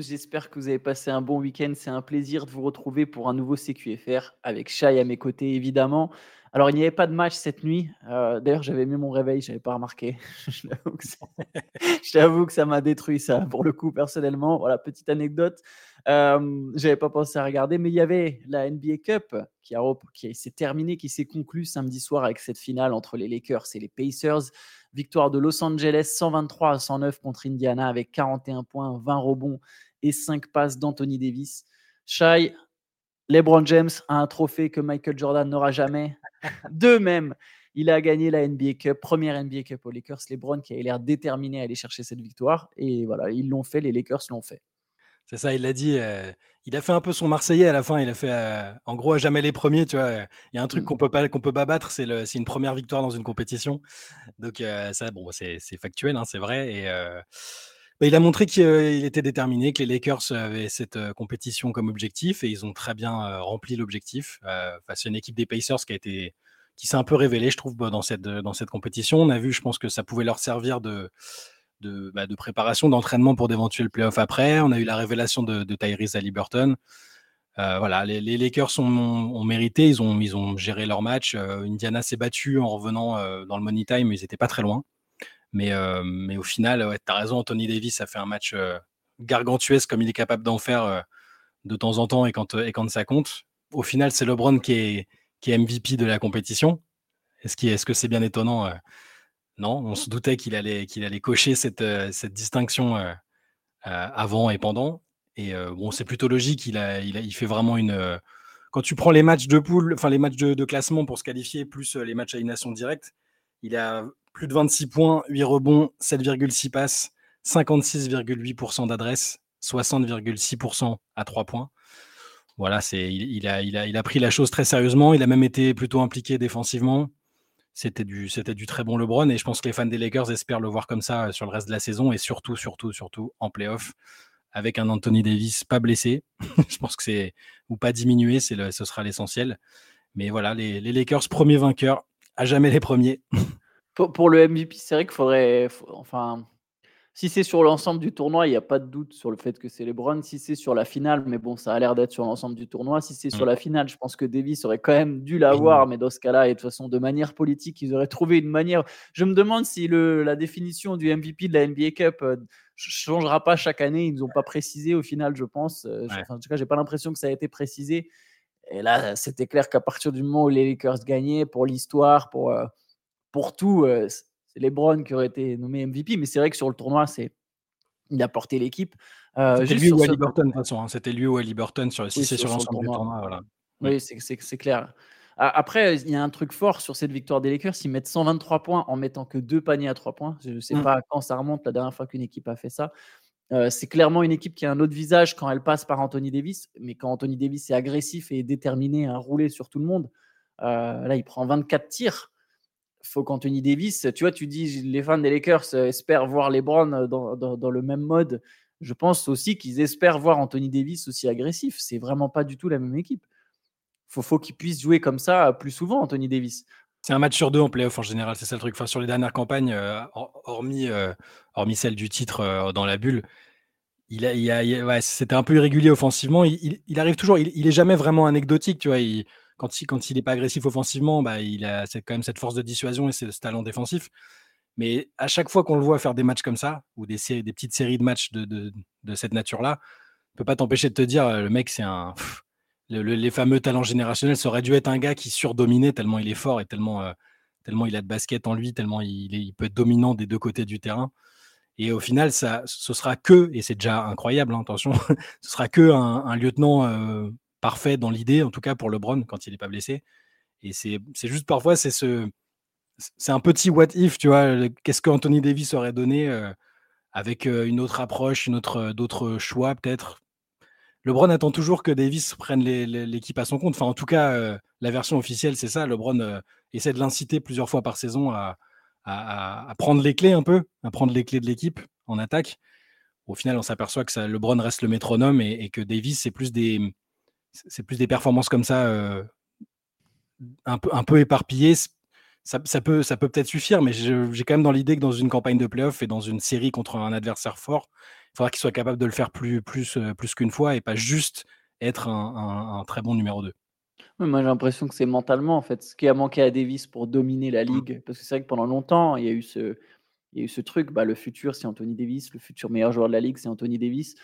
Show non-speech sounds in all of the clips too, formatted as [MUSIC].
j'espère que vous avez passé un bon week-end. C'est un plaisir de vous retrouver pour un nouveau CQFR avec Shai à mes côtés, évidemment. Alors, il n'y avait pas de match cette nuit. Euh, d'ailleurs, j'avais mis mon réveil, je n'avais pas remarqué. [LAUGHS] je t'avoue que ça m'a détruit, ça, pour le coup, personnellement. Voilà, petite anecdote. Euh, je n'avais pas pensé à regarder, mais il y avait la NBA Cup qui s'est terminée, qui s'est conclue samedi soir avec cette finale entre les Lakers et les Pacers. Victoire de Los Angeles 123 à 109 contre Indiana avec 41 points, 20 rebonds et 5 passes d'Anthony Davis. Shai, LeBron James a un trophée que Michael Jordan n'aura jamais. [LAUGHS] De même, il a gagné la NBA Cup, première NBA Cup aux Lakers. LeBron qui a l'air déterminé à aller chercher cette victoire. Et voilà, ils l'ont fait, les Lakers l'ont fait. C'est ça, il l'a dit. Euh, il a fait un peu son Marseillais à la fin. Il a fait, euh, en gros, jamais les premiers. Tu vois, il y a un truc mmh. qu'on peut pas qu'on peut pas battre, c'est une première victoire dans une compétition. Donc euh, ça, bon, c'est factuel, hein, c'est vrai. Et bah, il a montré qu'il était déterminé, que les Lakers avaient cette compétition comme objectif, et ils ont très bien rempli l'objectif face à une équipe des Pacers qui a été qui s'est un peu révélée, je trouve, dans cette dans cette compétition. On a vu, je pense que ça pouvait leur servir de bah, de, préparation, d'entraînement pour d'éventuels playoffs après. On a eu la révélation de, de Tyrese Halliburton. Euh, voilà, les, Lakers ont, mérité, ils ont, ils ont géré leur match. Euh, Indiana s'est battu en revenant euh, dans le money time, mais ils n'étaient pas très loin. Mais, mais au final, ouais, tu as raison, Anthony Davis a fait un match gargantuesque comme il est capable d'en faire de temps en temps et quand, et quand ça compte. Au final, c'est LeBron qui est, qui MVP de la compétition. Est-ce est -ce que c'est bien étonnant non, on se doutait qu'il allait, qu'il allait cocher cette, euh, cette distinction euh, euh, avant et pendant. Et bon, c'est plutôt logique. Il, a, il, a, il, fait vraiment une. quand tu prends les matchs de poule, enfin les matchs de, classement pour se qualifier, plus les matchs à élimination directe, il a plus de 26 points, 8 rebonds, 7,6 passes, 56,8% d'adresse, 60,6% à 3 points. Voilà, c'est, il, a, il, a, il a pris la chose très sérieusement. Il a même été plutôt impliqué défensivement c'était du, c'était du très bon LeBron et je pense que les fans des Lakers espèrent le voir comme ça euh, sur le reste de la saison et surtout, surtout, surtout en playoff avec un Anthony Davis pas blessé. [LAUGHS] je pense que c'est ou pas diminué, c'est le, ce sera l'essentiel. Mais voilà, les, les, Lakers premiers vainqueurs, à jamais les premiers. pour, pour le MVP, c'est vrai qu'il faudrait, enfin, si c'est sur l'ensemble du tournoi, il n'y a pas de doute sur le fait que c'est LeBron. Si c'est sur la finale, mais bon, ça a l'air d'être sur l'ensemble du tournoi. Si c'est sur mmh. la finale, je pense que Davis aurait quand même dû l'avoir, mais dans ce cas-là, et de toute façon, de manière politique, ils auraient trouvé une manière. Je me demande si le, la définition du MVP de la NBA Cup ne euh, changera pas chaque année. Ils nous ont pas précisé au final, je pense. Euh, en tout cas, j'ai pas l'impression que ça a été précisé. Et là, c'était clair qu'à partir du moment où les Lakers gagnaient, pour l'histoire, pour, euh, pour tout, c'est LeBron qui aurait été nommé MVP, mais c'est vrai que sur le tournoi, c'est il a porté l'équipe. Euh, c'était lui ou Ali Burton, de toute façon. Hein. C'était lui ou Ali Burton sur, si c'est sur, l'ensemble du tournoi. Voilà. Oui, c'est clair. Après, il y a un truc fort sur cette victoire des Lakers. Ils mettent 123 points en mettant que deux paniers à trois points. Je ne sais mmh. pas quand ça remonte la dernière fois qu'une équipe a fait ça. Euh, c'est clairement une équipe qui a un autre visage quand elle passe par Anthony Davis. Mais quand Anthony Davis est agressif et déterminé à rouler sur tout le monde, euh, là, il prend 24 tirs faut qu'Anthony Davis, tu vois, tu dis les fans des Lakers euh, espèrent voir LeBron euh, dans, dans, le même mode. Je pense aussi qu'ils espèrent voir Anthony Davis aussi agressif. C'est vraiment pas du tout la même équipe. Faut, faut qu'il puisse jouer comme ça plus souvent, Anthony Davis. C'est un match sur deux en playoff en général, c'est ça le truc. Sur les dernières campagnes, euh, hormis, hormis celle du titre dans la bulle, il a, il ouais, c'était un peu irrégulier offensivement. Il, il, arrive toujours, il, il, est jamais vraiment anecdotique, tu vois. Quand il quand n'est pas agressif offensivement, bah, il a quand même cette force de dissuasion et ce talent défensif. Mais à chaque fois qu'on le voit faire des matchs comme ça, ou des, petites séries de matchs de, de, cette nature-là, ne peut pas t'empêcher de te dire, le mec, c'est un. les fameux talents générationnels, ça aurait dû être un gars qui surdominait tellement il est fort et tellement, euh, tellement il a de basket en lui, tellement il, il, peut être dominant des deux côtés du terrain. Et au final, ça, ce sera que, et c'est déjà incroyable, hein, attention, [LAUGHS] ce sera que un, lieutenant euh, parfait dans l'idée, en tout cas pour LeBron quand il n'est pas blessé. Et c'est juste parfois, c'est ce. C'est un petit what if, tu vois. Qu'est-ce qu'Anthony Davis aurait donné euh, avec euh, une autre approche, une autre, euh, d'autres choix, peut-être. LeBron attend toujours que Davis prenne l'équipe à son compte. Enfin, en tout cas, la version officielle, c'est ça. LeBron essaie de l'inciter plusieurs fois par saison à, à, prendre les clés un peu, à prendre les clés de l'équipe en attaque. Au final, on s'aperçoit que ça, LeBron reste le métronome et que Davis, c'est plus des, c'est plus des performances comme ça, euh, un, peu, un peu éparpillées. ça, peut ça peut peut-être suffire, mais j'ai quand même dans l'idée que dans une campagne de playoff et dans une série contre un adversaire fort, il faudra qu'il soit capable de le faire plus, plus, plus qu'une fois et pas juste être un, très bon numéro 2. moi, j'ai l'impression que c'est mentalement, en fait, ce qui a manqué à Davis pour dominer la mmh. ligue. Parce que c'est vrai que pendant longtemps, il y a eu ce, il y a eu ce truc, bah, le futur, c'est Anthony Davis, le futur meilleur joueur de la ligue, c'est Anthony Davis.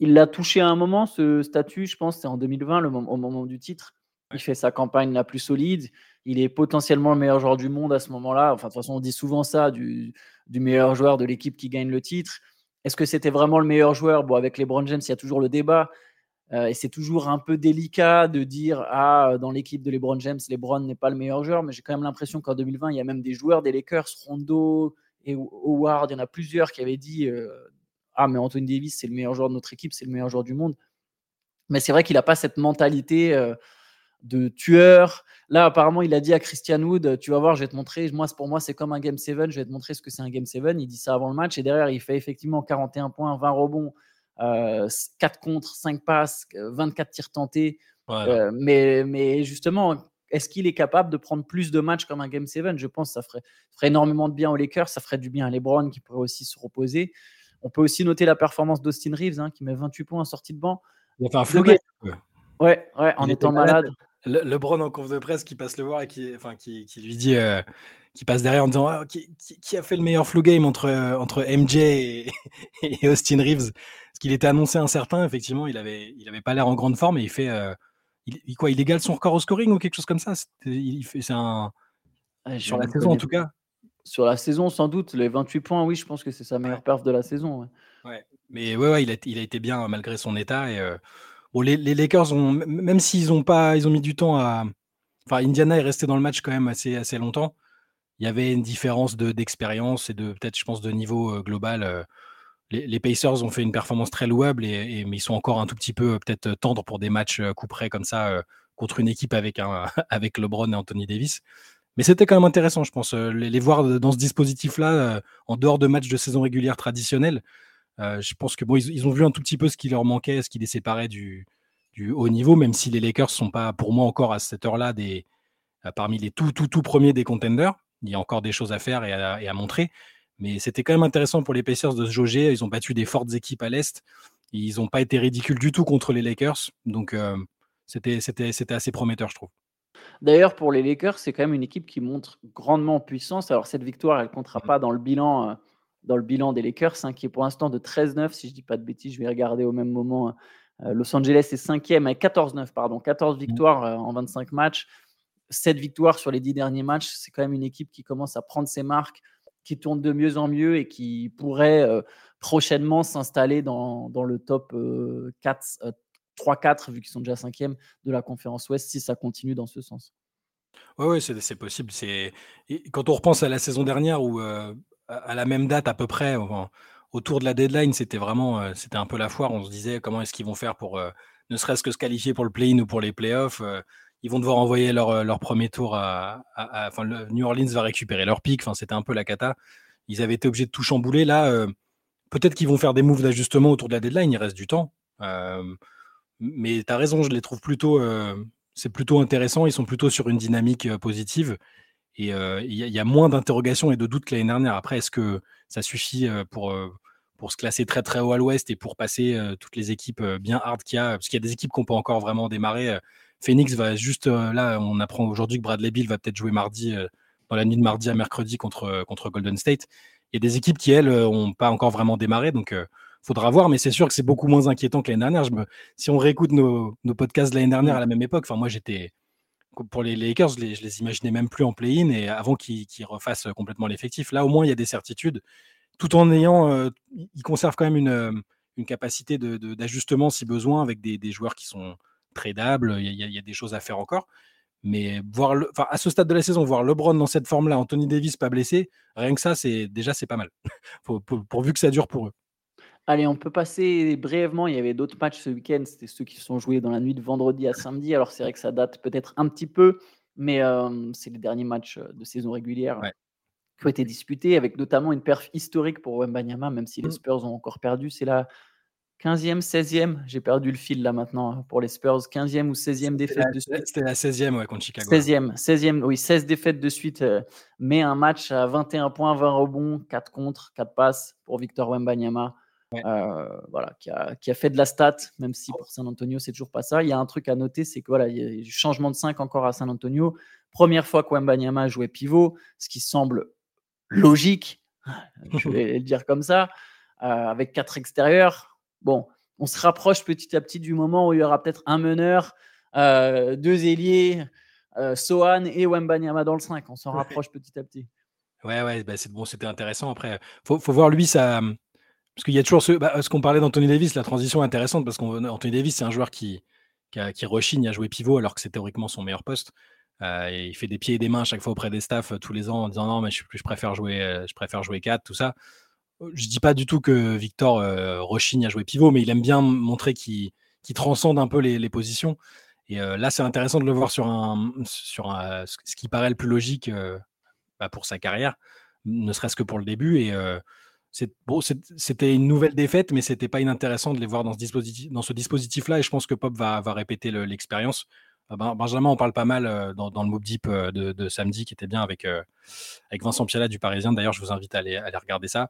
Il l'a touché à un moment, ce statut, je pense, c'est en 2020, le, au moment du titre. Il fait sa campagne la plus solide. Il est potentiellement le meilleur joueur du monde à ce moment-là. Enfin, de toute façon, on dit souvent ça du, du meilleur joueur de l'équipe qui gagne le titre. Est-ce que c'était vraiment le meilleur joueur? Bon, avec les Brown James, il y a toujours le débat. Euh, et c'est toujours un peu délicat de dire Ah, dans l'équipe de LeBron James, LeBron n'est pas le meilleur joueur. Mais j'ai quand même l'impression qu'en 2020, il y a même des joueurs des Lakers, Rondo et Howard, il y en a plusieurs qui avaient dit euh, Ah, mais Anthony Davis, c'est le meilleur joueur de notre équipe, c'est le meilleur joueur du monde. Mais c'est vrai qu'il n'a pas cette mentalité. Euh, de tueur. Là, apparemment, il a dit à Christian Wood, tu vas voir, je vais te montrer. Moi, pour moi, c'est comme un Game 7. Je vais te montrer ce que c'est un Game 7. Il dit ça avant le match. Et derrière, il fait effectivement 41 points, 20 rebonds, 4 euh, contre, 5 passes, 24 tirs tentés. Euh, mais, mais justement, est-ce qu'il est capable de prendre plus de matchs comme un Game 7 Je pense que ça ferait, énormément de bien aux Lakers. Ça ferait du bien à LeBron qui pourrait aussi se reposer. On peut aussi noter la performance d'Austin Reeves hein, qui met 28 points en sortie de banc. Il a fait un flou Ouais, ouais, en étant malade. Le, LeBron en conf de presse qui passe le voir et qui, enfin, qui, qui lui dit, euh, qui passe derrière en disant ah, qui, qui, a fait le meilleur flu game entre, entre MJ [LAUGHS] et, Austin Reeves? Parce qu'il était annoncé incertain, effectivement, il avait, il avait pas l'air en grande forme et il fait. Euh, il, quoi, il égale son record au scoring ou quelque chose comme ça? C'est un. sur la saison en tout cas. Sur la saison, sans doute. Les 28 points, oui, je pense que c'est sa meilleure perf de la saison. Ouais. Mais ouais, ouais il, a, il a été bien malgré son état. Et, euh, les, Lakers, ont, même s'ils ont pas, ils ont mis du temps à. Enfin, Indiana est resté dans le match quand même assez, assez longtemps. Il y avait une différence d'expérience et de peut-être, je pense, de niveau euh, global. Euh, les, Pacers ont fait une performance très louable, et, mais ils sont encore un tout petit peu peut-être tendres pour des matchs coup près comme ça contre une équipe avec, un, [LAUGHS] avec LeBron et Anthony Davis. Mais c'était quand même intéressant, je pense, les, les voir dans ce dispositif-là, en dehors de matchs de saison régulière traditionnels. Euh, je pense que bon, ils, ont vu un tout petit peu ce qui leur manquait, ce qui les séparait du, haut niveau, même si les Lakers sont pas, pour moi, encore à cette heure-là, des, euh, parmi les tout, tout, tout premiers des contenders. Il y a encore des choses à faire et à, montrer. Mais c'était quand même intéressant pour les Pacers de se jauger. Ils ont battu des fortes équipes à l'Est. Ils n'ont pas été ridicules du tout contre les Lakers. Donc, euh, c'était assez prometteur, je trouve. D'ailleurs, pour les Lakers, c'est quand même une équipe qui montre grandement en puissance. Alors, cette victoire, elle ne comptera mmh. pas dans le bilan dans le bilan des Lakers, hein, qui est pour l'instant de 13-9, si je ne dis pas de bêtises, je vais regarder au même moment. Hein. Euh, Los Angeles est cinquième avec 14-9, pardon, 14 mmh. victoires euh, en 25 matchs, 7 victoires sur les 10 derniers matchs. C'est quand même une équipe qui commence à prendre ses marques, qui tourne de mieux en mieux et qui pourrait euh, prochainement s'installer dans, dans, le top 4, 3-4, vu qu'ils sont déjà cinquième de la conférence Ouest, si ça continue dans ce sens. Oui, ouais, c'est possible. Quand on repense à la saison dernière où à la même date à peu près, autour de la deadline, c'était vraiment, euh, c'était un peu la foire. On se disait comment est-ce qu'ils vont faire pour, euh, ne serait-ce que se qualifier pour le play-in ou pour les playoffs. Euh, ils vont devoir envoyer leur, leur premier tour à, enfin, New Orleans va récupérer leur pic. Enfin, c'était un peu la cata. Ils avaient été obligés de tout chambouler. Là, peut-être qu'ils vont faire des moves d'ajustement autour de la deadline. Il reste du temps. Mais tu as raison, je les trouve plutôt, c'est plutôt intéressant. Ils sont plutôt sur une dynamique positive. Et il y, a moins d'interrogations et de doutes que l'année dernière. Après, est-ce que ça suffit pour, pour se classer très très haut à l'ouest et pour passer toutes les équipes bien hard qu'il y a? Parce qu'il y a des équipes qu'on peut encore vraiment démarrer. Phoenix va juste, là, on apprend aujourd'hui que Bradley Bill va peut-être jouer mardi, dans la nuit de mardi à mercredi contre, contre Golden State. Il y a des équipes qui, elles, n'ont pas encore vraiment démarré. Donc, faudra voir, mais c'est sûr que c'est beaucoup moins inquiétant que l'année dernière. Je me... Si on réécoute nos, nos podcasts de l'année dernière à la même époque, enfin, moi, j'étais pour les Lakers, je les, les imaginais même plus en play-in et avant qu'ils refassent complètement l'effectif. Là, au moins, il y a des certitudes, tout en ayant, euh, ils conservent quand même une, euh, une capacité d'ajustement de, si besoin avec des, des, joueurs qui sont tradables. Il y, a, il y, a, des choses à faire encore. Mais voir le, à ce stade de la saison, voir LeBron dans cette forme-là, Anthony Davis pas blessé, rien que ça, c'est déjà c'est pas mal. [LAUGHS] pourvu que ça dure pour eux. Allez, on peut passer brièvement. Il y avait d'autres matchs ce week-end. C'était ceux qui sont joués dans la nuit de vendredi à samedi. Alors, c'est vrai que ça date peut-être un petit peu, mais c'est les derniers matchs de saison régulière qui ont été disputés, avec notamment une perf historique pour Wembanyama, même si les mmh. Spurs ont encore perdu. C'est la 15e, 16e, j'ai perdu le fil là maintenant pour les Spurs. 15e ou 16e défaite de suite. C'était la 16e ouais, contre Chicago. 16e, 16e, oui, 16 défaites de suite, euh, mais un match à 21 points, 20 rebonds, 4 contre, 4 passes pour Victor Wembanyama. Euh, voilà, qui a, qui a, fait de la stat, même si pour San Antonio, c'est toujours pas ça. Il y a un truc à noter, c'est que voilà, il y a eu changement de 5 encore à San Antonio. Première fois que Wembanyama jouait pivot, ce qui semble logique, [LAUGHS] je vais le dire comme ça, euh, avec 4 extérieurs bon, on se rapproche petit à petit du moment où il y aura peut-être un meneur, euh, deux ailiers, Sohan et Wembanyama dans le 5. On s'en rapproche petit à petit. Ouais, ouais, bah c'est bon, c'était intéressant. Après, faut, faut voir lui ça, parce qu'il y a toujours ce, bah, ce qu'on parlait d'Anthony Davis, la transition intéressante parce qu'Anthony Davis c'est un joueur qui a, rechigne à jouer pivot alors que c'est théoriquement son meilleur poste. Euh, il fait des pieds et des mains chaque fois auprès des staffs tous les ans en disant non mais je, préfère jouer je préfère jouer 4 tout ça je dis pas du tout que Victor euh, rechigne à jouer pivot, mais il aime bien montrer qu'il transcende un peu les, positions. Et euh, là, c'est intéressant de le voir sur, ce qui paraît le plus logique euh, bah, pour sa carrière, ne serait-ce que pour le début. Et bon, c'était une nouvelle défaite, mais c'était pas inintéressant de les voir dans ce dispositif, dans ce dispositif-là. Et je pense que Pop va, va répéter l'expérience. Ben, Benjamin, on parle pas mal dans, dans le Mob Deep de, samedi, qui était bien avec, avec Vincent Piala du Parisien. D'ailleurs, je vous invite à aller, à aller regarder ça.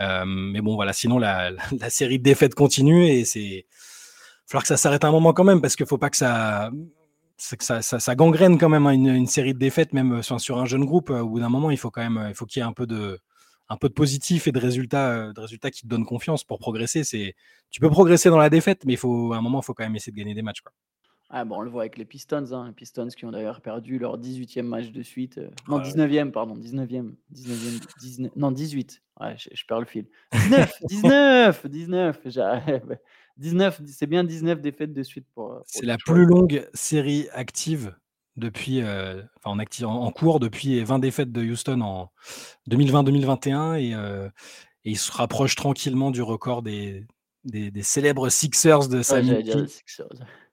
Euh, mais bon, voilà, sinon, la, [LAUGHS] série de défaites continue et c'est. Falloir que ça s'arrête un moment quand même parce qu'il ne faut pas que ça. Que ça, ça, gangrène quand même hein, une, série de défaites, même sur, sur un jeune groupe. Au bout d'un moment, il faut quand même, il faut qu'il y ait un peu de, un peu de positif et de résultats, de résultats qui te donnent confiance pour progresser. C'est, tu peux progresser dans la défaite, mais il faut, à un moment, il faut quand même essayer de gagner des matchs. Quoi. Ah bon, on le voit avec les Pistons, hein, les Pistons qui ont d'ailleurs perdu leur 18e match de suite. Euh, non, 19e, pardon, 19e. 19e 19, non, 18. Ouais, je, perds le fil. 19, 19, 19. 19, c'est bien 19 défaites de suite pour. c'est la plus longue série active depuis, euh, enfin en, cours depuis 20 défaites de Houston en 2020-2021 et, euh, et, il se rapproche tranquillement du record des, des, célèbres Sixers de sa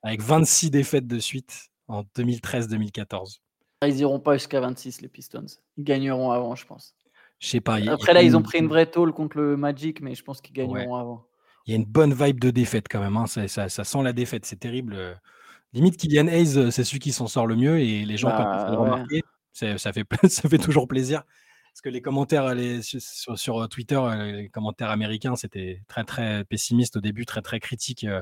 avec 26 défaites de suite en 2013-2014. Ah, ils iront pas jusqu'à 26 les Pistons. Ils gagneront avant, je pense. Je sais pas. Après là, ils ont pris une vraie tôle contre le Magic, mais je pense qu'ils gagneront avant. Il y a une bonne vibe de défaite quand même. Hein. Ça, ça, sent la défaite, c'est terrible. Limite, Kylian Hayes, euh, c'est celui qui s'en sort le mieux et les gens, quand ils le bah, remarquer, ça fait, [LAUGHS] ça fait toujours plaisir. Parce que les commentaires les, sur, sur, Twitter, euh, les commentaires américains, c'était très très pessimiste au début, très très critique euh,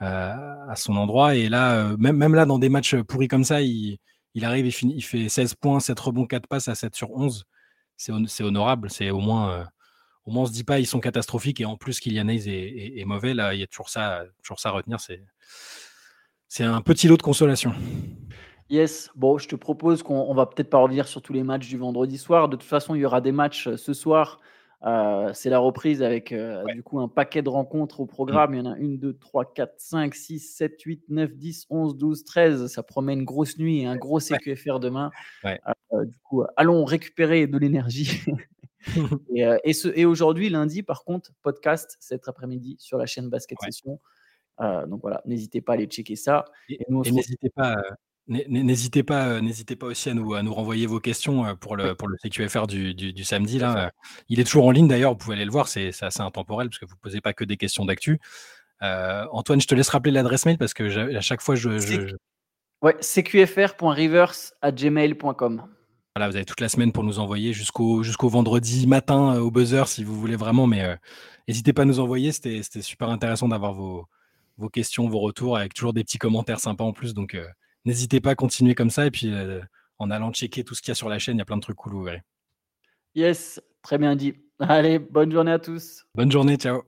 à son endroit. Et là, même, même là, dans des matchs pourris comme ça, il, il arrive, il, finit, il fait 16 points, 7 rebonds, 4 passes à 7 sur 11 c'est honorable. C'est au moins, euh, au moins on se dit pas ils sont catastrophiques et en plus Kylian Hayes est, est, mauvais. Là, il y a toujours ça, toujours ça à retenir. C'est c'est un petit lot de consolation. Yes, bon, je te propose qu'on va peut-être pas revenir sur tous les matchs du vendredi soir. De toute façon, il y aura des matchs euh, ce soir. Euh, c'est la reprise avec du coup un paquet de rencontres au programme. Il y en a 1, 2, 3, 4, 5, 6, 7, 8, 9, 10, 11, 12, 13. Ça promet une grosse nuit et un gros CQFR demain. Euh, du coup, allons récupérer de l'énergie. [LAUGHS] et, euh, et, aujourd'hui, lundi, par contre, podcast cet après-midi sur la chaîne Basket Session. Euh, donc voilà, n'hésitez pas à aller checker ça. Et, n'hésitez pas. N'hésitez pas, n'hésitez pas aussi à nous, à nous renvoyer vos questions pour le, pour le CQFR du, du, samedi. Là. Il est toujours en ligne d'ailleurs, vous pouvez aller le voir, c'est assez intemporel parce que vous ne posez pas que des questions d'actu. Antoine, je te laisse rappeler l'adresse mail parce que à chaque fois, je, je... Ouais, cqfr.reverse@gmail.com. Voilà, vous avez toute la semaine pour nous envoyer jusqu'au jusqu'au vendredi matin euh, au buzzer si vous voulez vraiment, mais euh, n'hésitez pas à nous envoyer. C'était super intéressant d'avoir vos, vos questions, vos retours, avec toujours des petits commentaires sympas en plus. Donc, euh, n'hésitez pas à continuer comme ça. Et puis, en allant checker tout ce qu'il y a sur la chaîne, il y a plein de trucs cool, vous verrez. Yes, très bien dit. Allez, bonne journée à tous. Bonne journée, ciao.